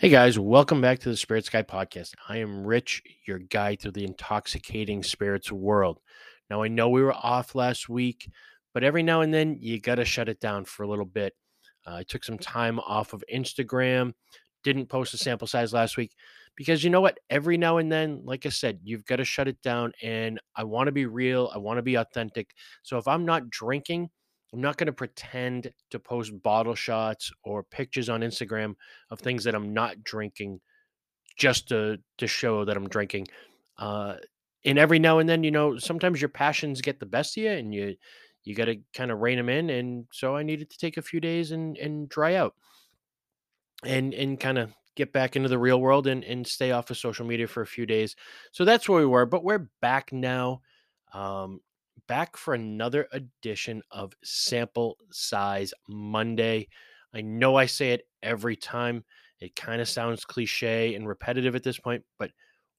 Hey guys, welcome back to the Spirits Guide podcast. I am Rich, your guide through the intoxicating spirits world. Now, I know we were off last week, but every now and then you got to shut it down for a little bit. Uh, I took some time off of Instagram, didn't post a sample size last week because you know what? Every now and then, like I said, you've got to shut it down. And I want to be real, I want to be authentic. So if I'm not drinking, I'm not going to pretend to post bottle shots or pictures on Instagram of things that I'm not drinking just to to show that I'm drinking. Uh, and every now and then, you know, sometimes your passions get the best of you, and you you got to kind of rein them in. And so I needed to take a few days and and dry out, and and kind of get back into the real world and and stay off of social media for a few days. So that's where we were, but we're back now. Um, back for another edition of Sample Size Monday. I know I say it every time. It kind of sounds cliche and repetitive at this point, but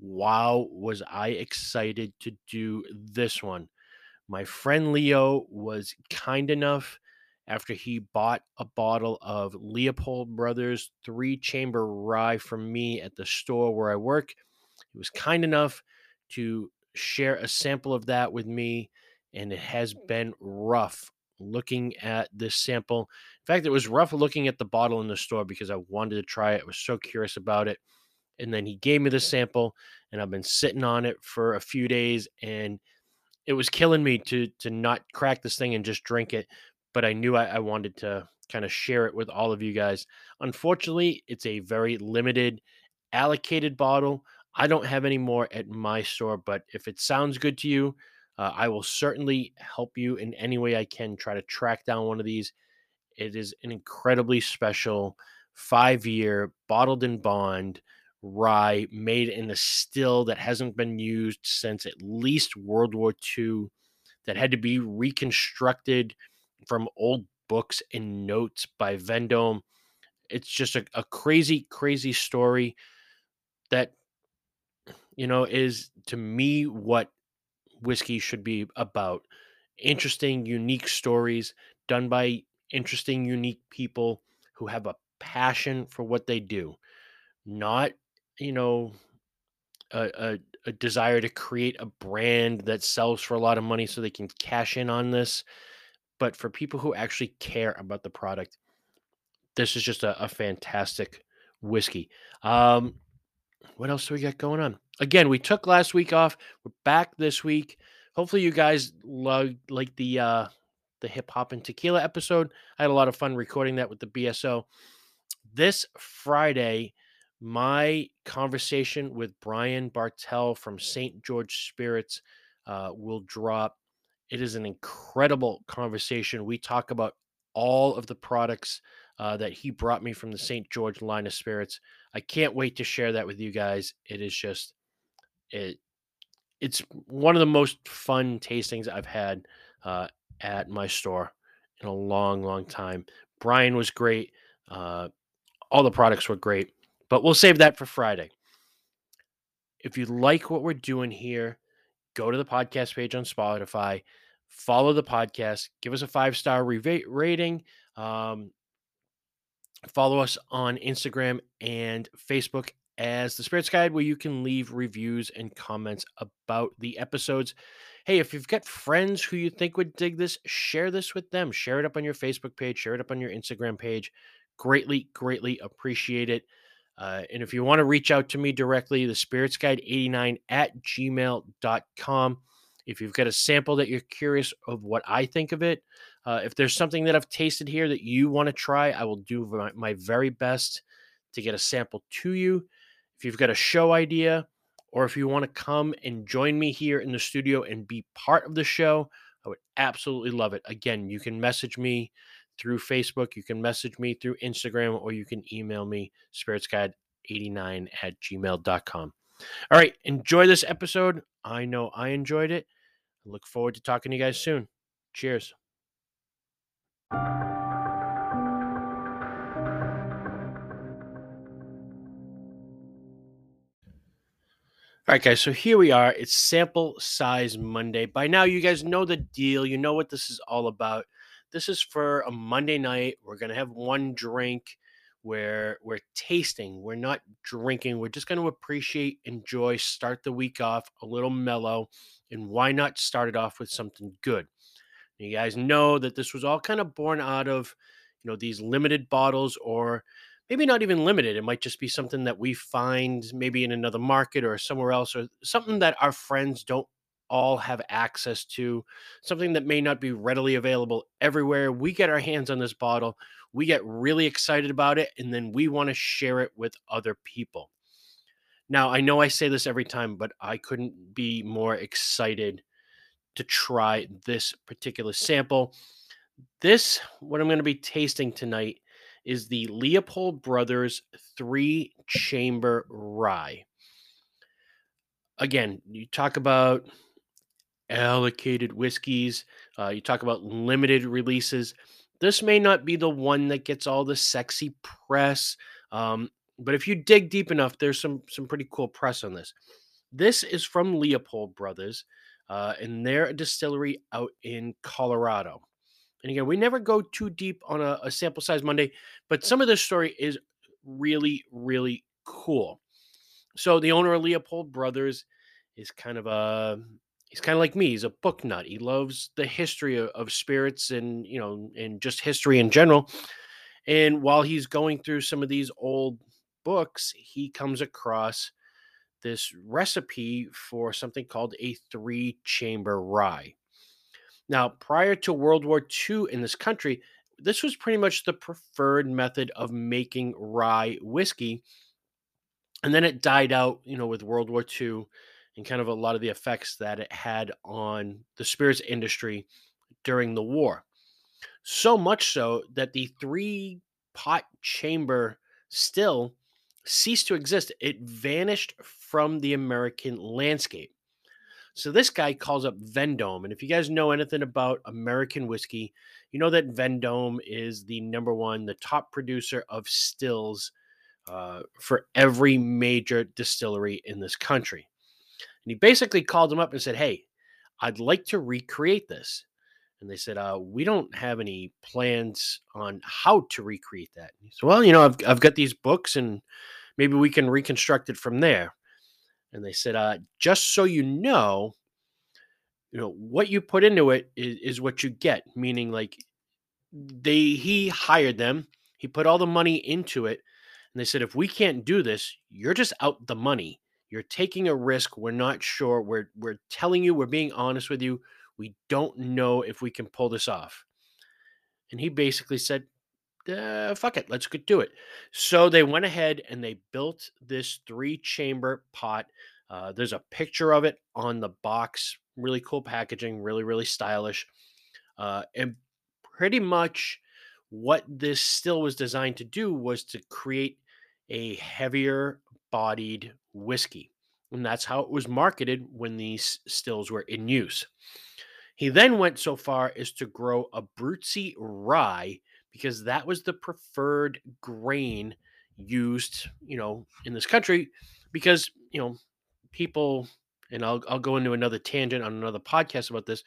wow, was I excited to do this one. My friend Leo was kind enough after he bought a bottle of Leopold Brothers three chamber rye from me at the store where I work. He was kind enough to share a sample of that with me and it has been rough looking at this sample. In fact, it was rough looking at the bottle in the store because I wanted to try it. I was so curious about it. And then he gave me the sample, and I've been sitting on it for a few days, and it was killing me to to not crack this thing and just drink it. But I knew I, I wanted to kind of share it with all of you guys. Unfortunately, it's a very limited, allocated bottle. I don't have any more at my store, but if it sounds good to you, uh, I will certainly help you in any way I can try to track down one of these. It is an incredibly special five year bottled in bond rye made in a still that hasn't been used since at least World War II, that had to be reconstructed from old books and notes by Vendome. It's just a, a crazy, crazy story that, you know, is to me what whiskey should be about interesting, unique stories done by interesting, unique people who have a passion for what they do, not, you know, a, a, a, desire to create a brand that sells for a lot of money so they can cash in on this, but for people who actually care about the product. This is just a, a fantastic whiskey. Um, what else do we got going on? Again, we took last week off. We're back this week. Hopefully, you guys love like the uh, the hip hop and tequila episode. I had a lot of fun recording that with the BSO. This Friday, my conversation with Brian Bartel from St. George Spirits uh, will drop. It is an incredible conversation. We talk about all of the products uh, that he brought me from the St. George line of spirits. I can't wait to share that with you guys. It is just it it's one of the most fun tastings I've had uh, at my store in a long, long time. Brian was great. Uh, all the products were great, but we'll save that for Friday. If you like what we're doing here, go to the podcast page on Spotify, follow the podcast, give us a five star rating. Um, follow us on Instagram and Facebook as the Spirits Guide, where you can leave reviews and comments about the episodes. Hey, if you've got friends who you think would dig this, share this with them. Share it up on your Facebook page, share it up on your Instagram page. Greatly, greatly appreciate it. Uh, and if you want to reach out to me directly, the spirits guide 89 at gmail.com. If you've got a sample that you're curious of what I think of it, uh, if there's something that I've tasted here that you want to try, I will do my, my very best to get a sample to you. If you've got a show idea, or if you want to come and join me here in the studio and be part of the show, I would absolutely love it. Again, you can message me through Facebook, you can message me through Instagram, or you can email me, spiritsguide89 at gmail.com. All right, enjoy this episode. I know I enjoyed it. I look forward to talking to you guys soon. Cheers. All right, guys. So here we are. It's sample size Monday. By now, you guys know the deal. You know what this is all about. This is for a Monday night. We're going to have one drink. where we're tasting, we're not drinking. We're just going to appreciate, enjoy, start the week off a little mellow. And why not start it off with something good? You guys know that this was all kind of born out of, you know, these limited bottles or maybe not even limited. It might just be something that we find maybe in another market or somewhere else or something that our friends don't all have access to, something that may not be readily available everywhere. We get our hands on this bottle, we get really excited about it, and then we want to share it with other people. Now, I know I say this every time, but I couldn't be more excited to try this particular sample. This, what I'm going to be tasting tonight, is the Leopold Brothers three chamber rye. Again, you talk about allocated whiskeys, uh, you talk about limited releases. This may not be the one that gets all the sexy press, um, but if you dig deep enough, there's some some pretty cool press on this. This is from Leopold Brothers, uh, and they're a distillery out in Colorado. And again, we never go too deep on a, a sample size Monday, but some of this story is really, really cool. So the owner of Leopold Brothers is kind of a he's kind of like me. He's a book nut. He loves the history of, of, spirits and you know and just history in general. And while he's going through some of these old books, he comes across this recipe for something called a three chamber rye. Now, prior to World War II in this country, this was pretty much the preferred method of making rye whiskey. And then it died out, you know, with World War II and kind of a lot of the effects that it had on the spirits industry during the war. So much so that the three pot chamber still ceased to exist. It vanished from the American landscape. So this guy calls up Vendome. And if you guys know anything about American whiskey, you know that Vendome is the number one, the top producer of stills uh, for every major distillery in this country. And he basically called him up and said, Hey, I'd like to recreate this. And they said, uh, We don't have any plans on how to recreate that. He said, Well, you know, I've, I've got these books and maybe we can reconstruct it from there and they said, uh, just so you know, you know what you put into it is, is what you get. Meaning, like they he hired them, he put all the money into it, and they said, if we can't do this, you're just out the money. You're taking a risk. We're not sure. We're we're telling you. We're being honest with you. We don't know if we can pull this off. And he basically said, uh, fuck it, let's go do it. So they went ahead and they built this three chamber pot. Uh, there's a picture of it on the box. Really cool packaging, really, really stylish. Uh, and pretty much what this still was designed to do was to create a heavier bodied whiskey. And that's how it was marketed when these stills were in use. He then went so far as to grow a Abruzzi rye because that was the preferred grain used, you know, in this country because, you know, people and I'll I'll go into another tangent on another podcast about this,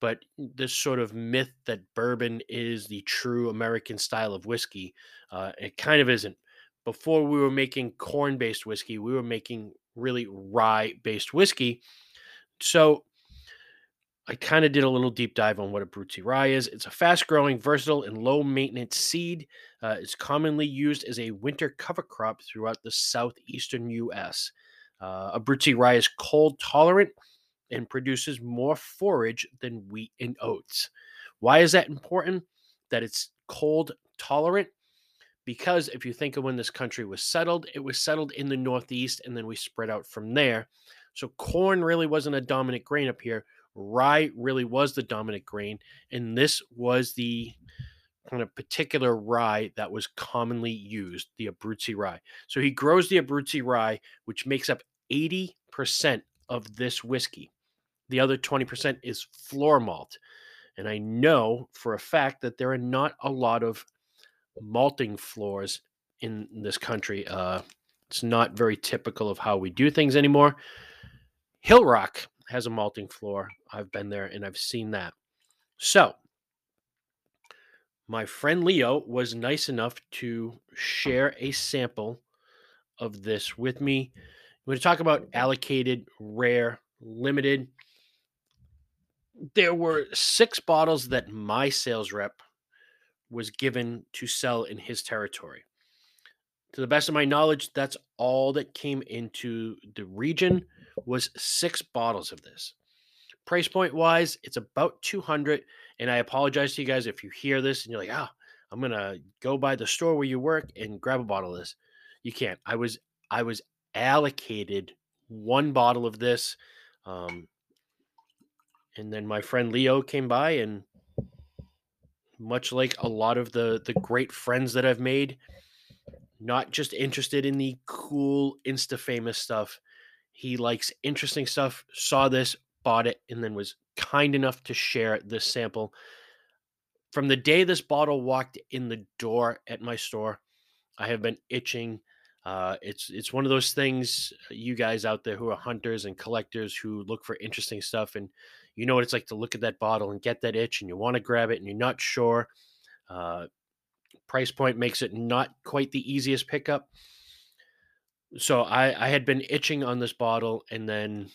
but this sort of myth that bourbon is the true American style of whiskey, uh, it kind of isn't. Before we were making corn-based whiskey, we were making really rye-based whiskey. So I kind of did a little deep dive on what a Abruzzi rye is. It's a fast growing, versatile, and low maintenance seed. Uh, it's commonly used as a winter cover crop throughout the southeastern U.S. Uh, Abruzzi rye is cold tolerant and produces more forage than wheat and oats. Why is that important? That it's cold tolerant? Because if you think of when this country was settled, it was settled in the Northeast and then we spread out from there. So corn really wasn't a dominant grain up here rye really was the dominant grain, and this was the kind of particular rye that was commonly used, the Abruzzi rye. So he grows the Abruzzi rye, which makes up 80% of this whiskey. The other 20% is floor malt. And I know for a fact that there are not a lot of malting floors in this country. Uh, it's not very typical of how we do things anymore. Hillrock has a malting floor. I've been there and I've seen that. So, my friend Leo was nice enough to share a sample of this with me. We're going to talk about allocated, rare, limited. There were six bottles that my sales rep was given to sell in his territory. To the best of my knowledge, that's all that came into the region was six bottles of this. Price point wise, it's about 200 and I apologize to you guys if you hear this and you're like, "Ah, oh, I'm to go by the store where you work and grab a bottle of this." You can't. I was I was allocated one bottle of this um and then my friend Leo came by and much like a lot of the the great friends that I've made, not just interested in the cool insta famous stuff. He likes interesting stuff, saw this, bought it, and then was kind enough to share this sample. From the day this bottle walked in the door at my store, I have been itching. Uh, it's it's one of those things, uh, you guys out there who are hunters and collectors who look for interesting stuff, and you know what it's like to look at that bottle and get that itch, and you want to grab it, and you're not sure. Uh, price point makes it not quite the easiest pickup. So I, I had been itching on this bottle, and then,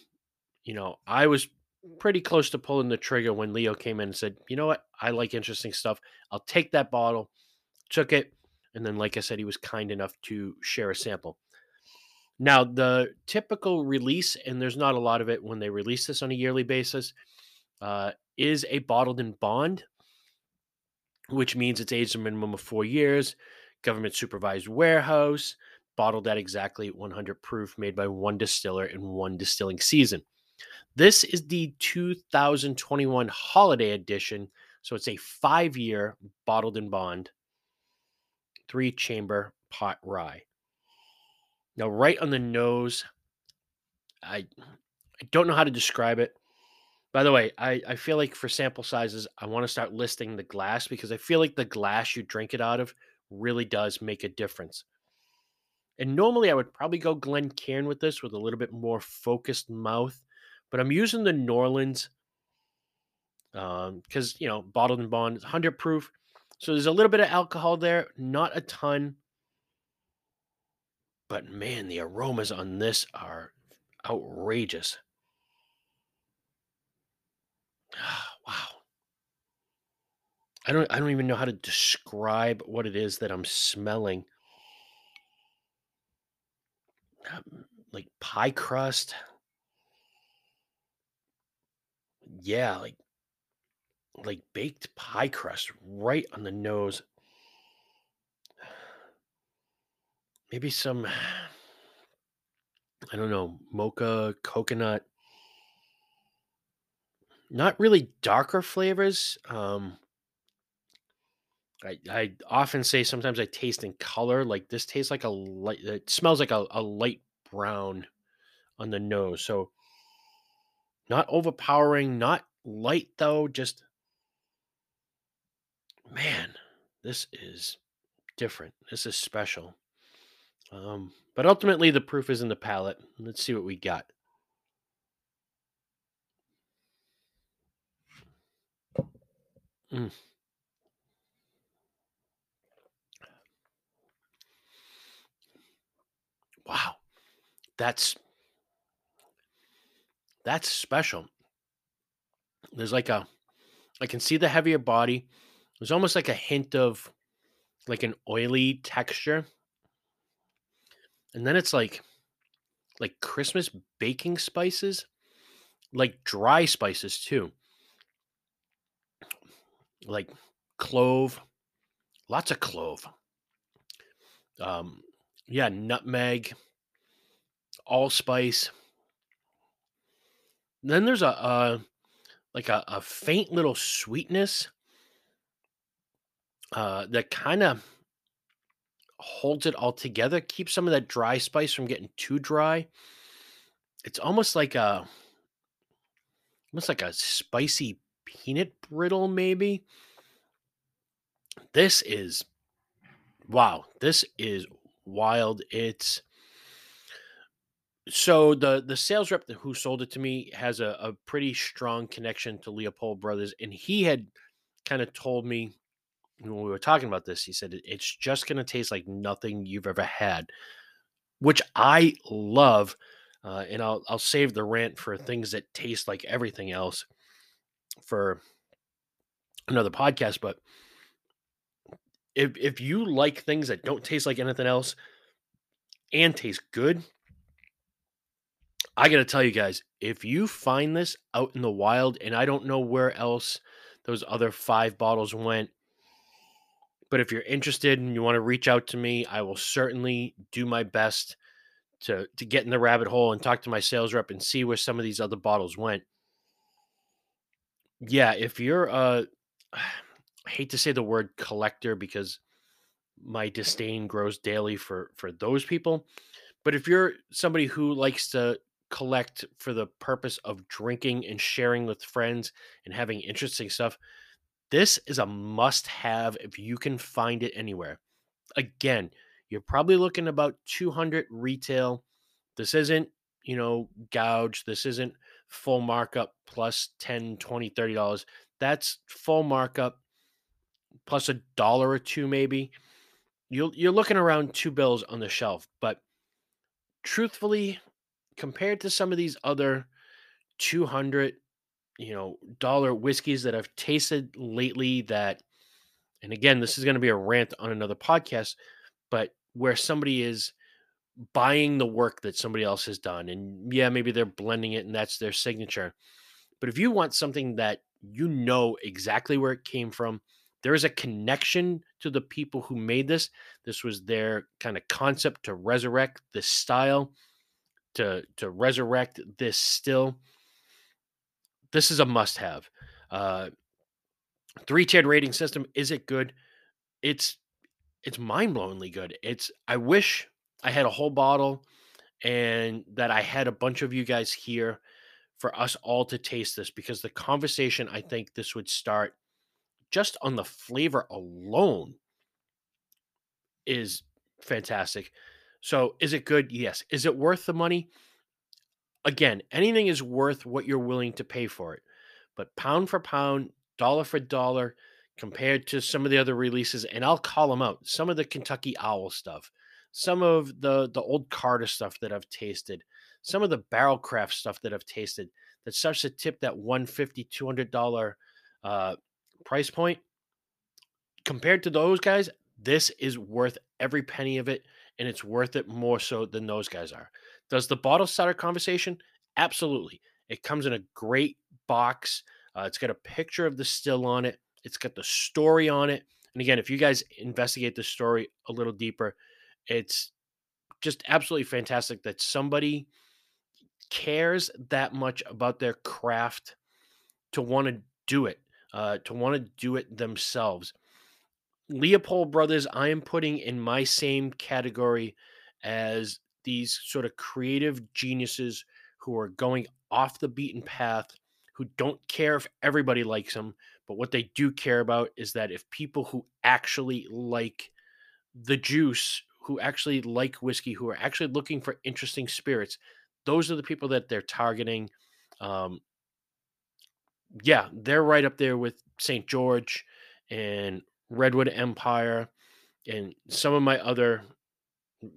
you know, I was pretty close to pulling the trigger when Leo came in and said, "You know what? I like interesting stuff. I'll take that bottle." Took it, and then, like I said, he was kind enough to share a sample. Now, the typical release, and there's not a lot of it when they release this on a yearly basis, uh, is a bottled in bond, which means it's aged a minimum of four years, government supervised warehouse, bottled at exactly 100 proof, made by one distiller in one distilling season. This is the 2021 holiday edition. So it's a five year bottled in bond, three chamber pot rye. Now, right on the nose, I, I don't know how to describe it. By the way, I, I feel like for sample sizes, I want to start listing the glass because I feel like the glass you drink it out of really does make a difference. And normally I would probably go Glencairn with this with a little bit more focused mouth but I'm using the Norlans because um, you know bottled in bond is 100 proof, so there's a little bit of alcohol there, not a ton. But man, the aromas on this are outrageous. wow. I don't I don't even know how to describe what it is that I'm smelling. Um, like pie crust, yeah, like like baked pie crust right on the nose. Maybe some I don't know, mocha, coconut. Not really darker flavors. Um I, I often say sometimes I taste in color. Like this tastes like a light it smells like a, a light brown on the nose. So not overpowering, not light though, just man, this is different. This is special. Um, but ultimately, the proof is in the palate. Let's see what we got. Mm. Wow, that's that's special. There's like a, I can see the heavier body. There's almost like a hint of like an oily texture. And then it's like, like Christmas baking spices, like dry spices too. Like clove, lots of clove. Um, yeah, nutmeg, allspice then there's a, a like a, a, faint little sweetness uh, that kind of holds it all together, keeps some of that dry spice from getting too dry. It's almost like a almost like a spicy peanut brittle, maybe. This is wow, this is wild. It's so the the sales rep who sold it to me has a, a pretty strong connection to Leopold Brothers, and he had kind of told me when we were talking about this, he said it's just going to taste like nothing you've ever had, which I love. Uh, and I'll I'll save the rant for things that taste like everything else for another podcast. But if if you like things that don't taste like anything else and taste good, I got to tell you guys, if you find this out in the wild, and I don't know where else those other five bottles went, but if you're interested and you want to reach out to me, I will certainly do my best to to get in the rabbit hole and talk to my sales rep and see where some of these other bottles went. Yeah, if you're uh, a I hate to say the word collector because my mm-hmm. disdain grows daily for for those people, but if you're somebody who likes to collect for the purpose of drinking and sharing with friends and having interesting stuff, this is a must have if you can find it anywhere. Again, you're probably looking about 200 retail. This isn't, you know, gouge. This isn't full markup plus 10, 20, 30 dollars. That's full markup plus a dollar or two maybe. You're you're looking around two bills on the shelf, but truthfully, compared to some of these other 200 you know dollar whiskeys that I've tasted lately that and again this is going to be a rant on another podcast but where somebody is buying the work that somebody else has done and yeah maybe they're blending it and that's their signature but if you want something that you know exactly where it came from there is a connection to the people who made this. This was their kind of concept to resurrect this style to to resurrect this still. This is a must have uh three tiered rating system is it good? It's it's mind-blowingly good. It's I wish I had a whole bottle and that I had a bunch of you guys here for us all to taste this because the conversation I think this would start just on the flavor alone is fantastic. So, is it good? Yes. Is it worth the money? Again, anything is worth what you're willing to pay for it. But pound for pound, dollar for dollar, compared to some of the other releases, and I'll call them out. Some of the Kentucky Owl stuff, some of the the old Carter stuff that I've tasted, some of the Barrell Craft stuff that I've tasted that starts to tip that 150 200 dollar uh, price point. Compared to those guys, this is worth every penny of it, and it's worth it more so than those guys are. Does the bottle starter conversation? Absolutely. It comes in a great box. Uh, it's got a picture of the still on it. It's got the story on it. And again, if you guys investigate the story a little deeper, it's just absolutely fantastic that somebody cares that much about their craft to want to do it, uh, to want to do it themselves. Leopold Brothers, I am putting in my same category as these sort of creative geniuses who are going off the beaten path, who don't care if everybody likes them, but what they do care about is that if people who actually like the juice, who actually like whiskey, who are actually looking for interesting spirits, those are the people that they're targeting. Um, yeah, they're right up there with St. George and Redwood Empire and some of my other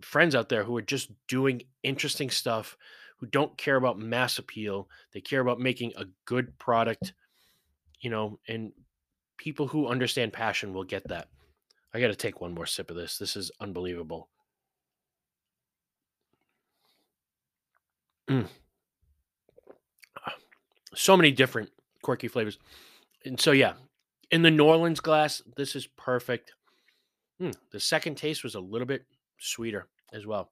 friends out there who are just doing interesting stuff, who don't care about mass appeal. They care about making a good product you know, and people who understand passion will get that. I got to take one more sip of this. This is unbelievable. Mm. So many different quirky flavors. And so, yeah, in the Norlan glass, this is perfect. Mm, the second taste was a little bit sweeter as well.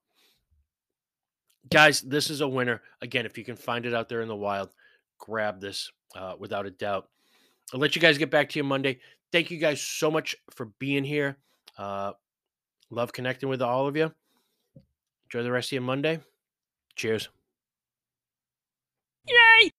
Guys, this is a winner. Again, if you can find it out there in the wild, grab this uh, without a doubt. I'll let you guys get back to you Monday. Thank you guys so much for being here. Uh, love connecting with all of you. Enjoy the rest of your Monday. Cheers. Yay!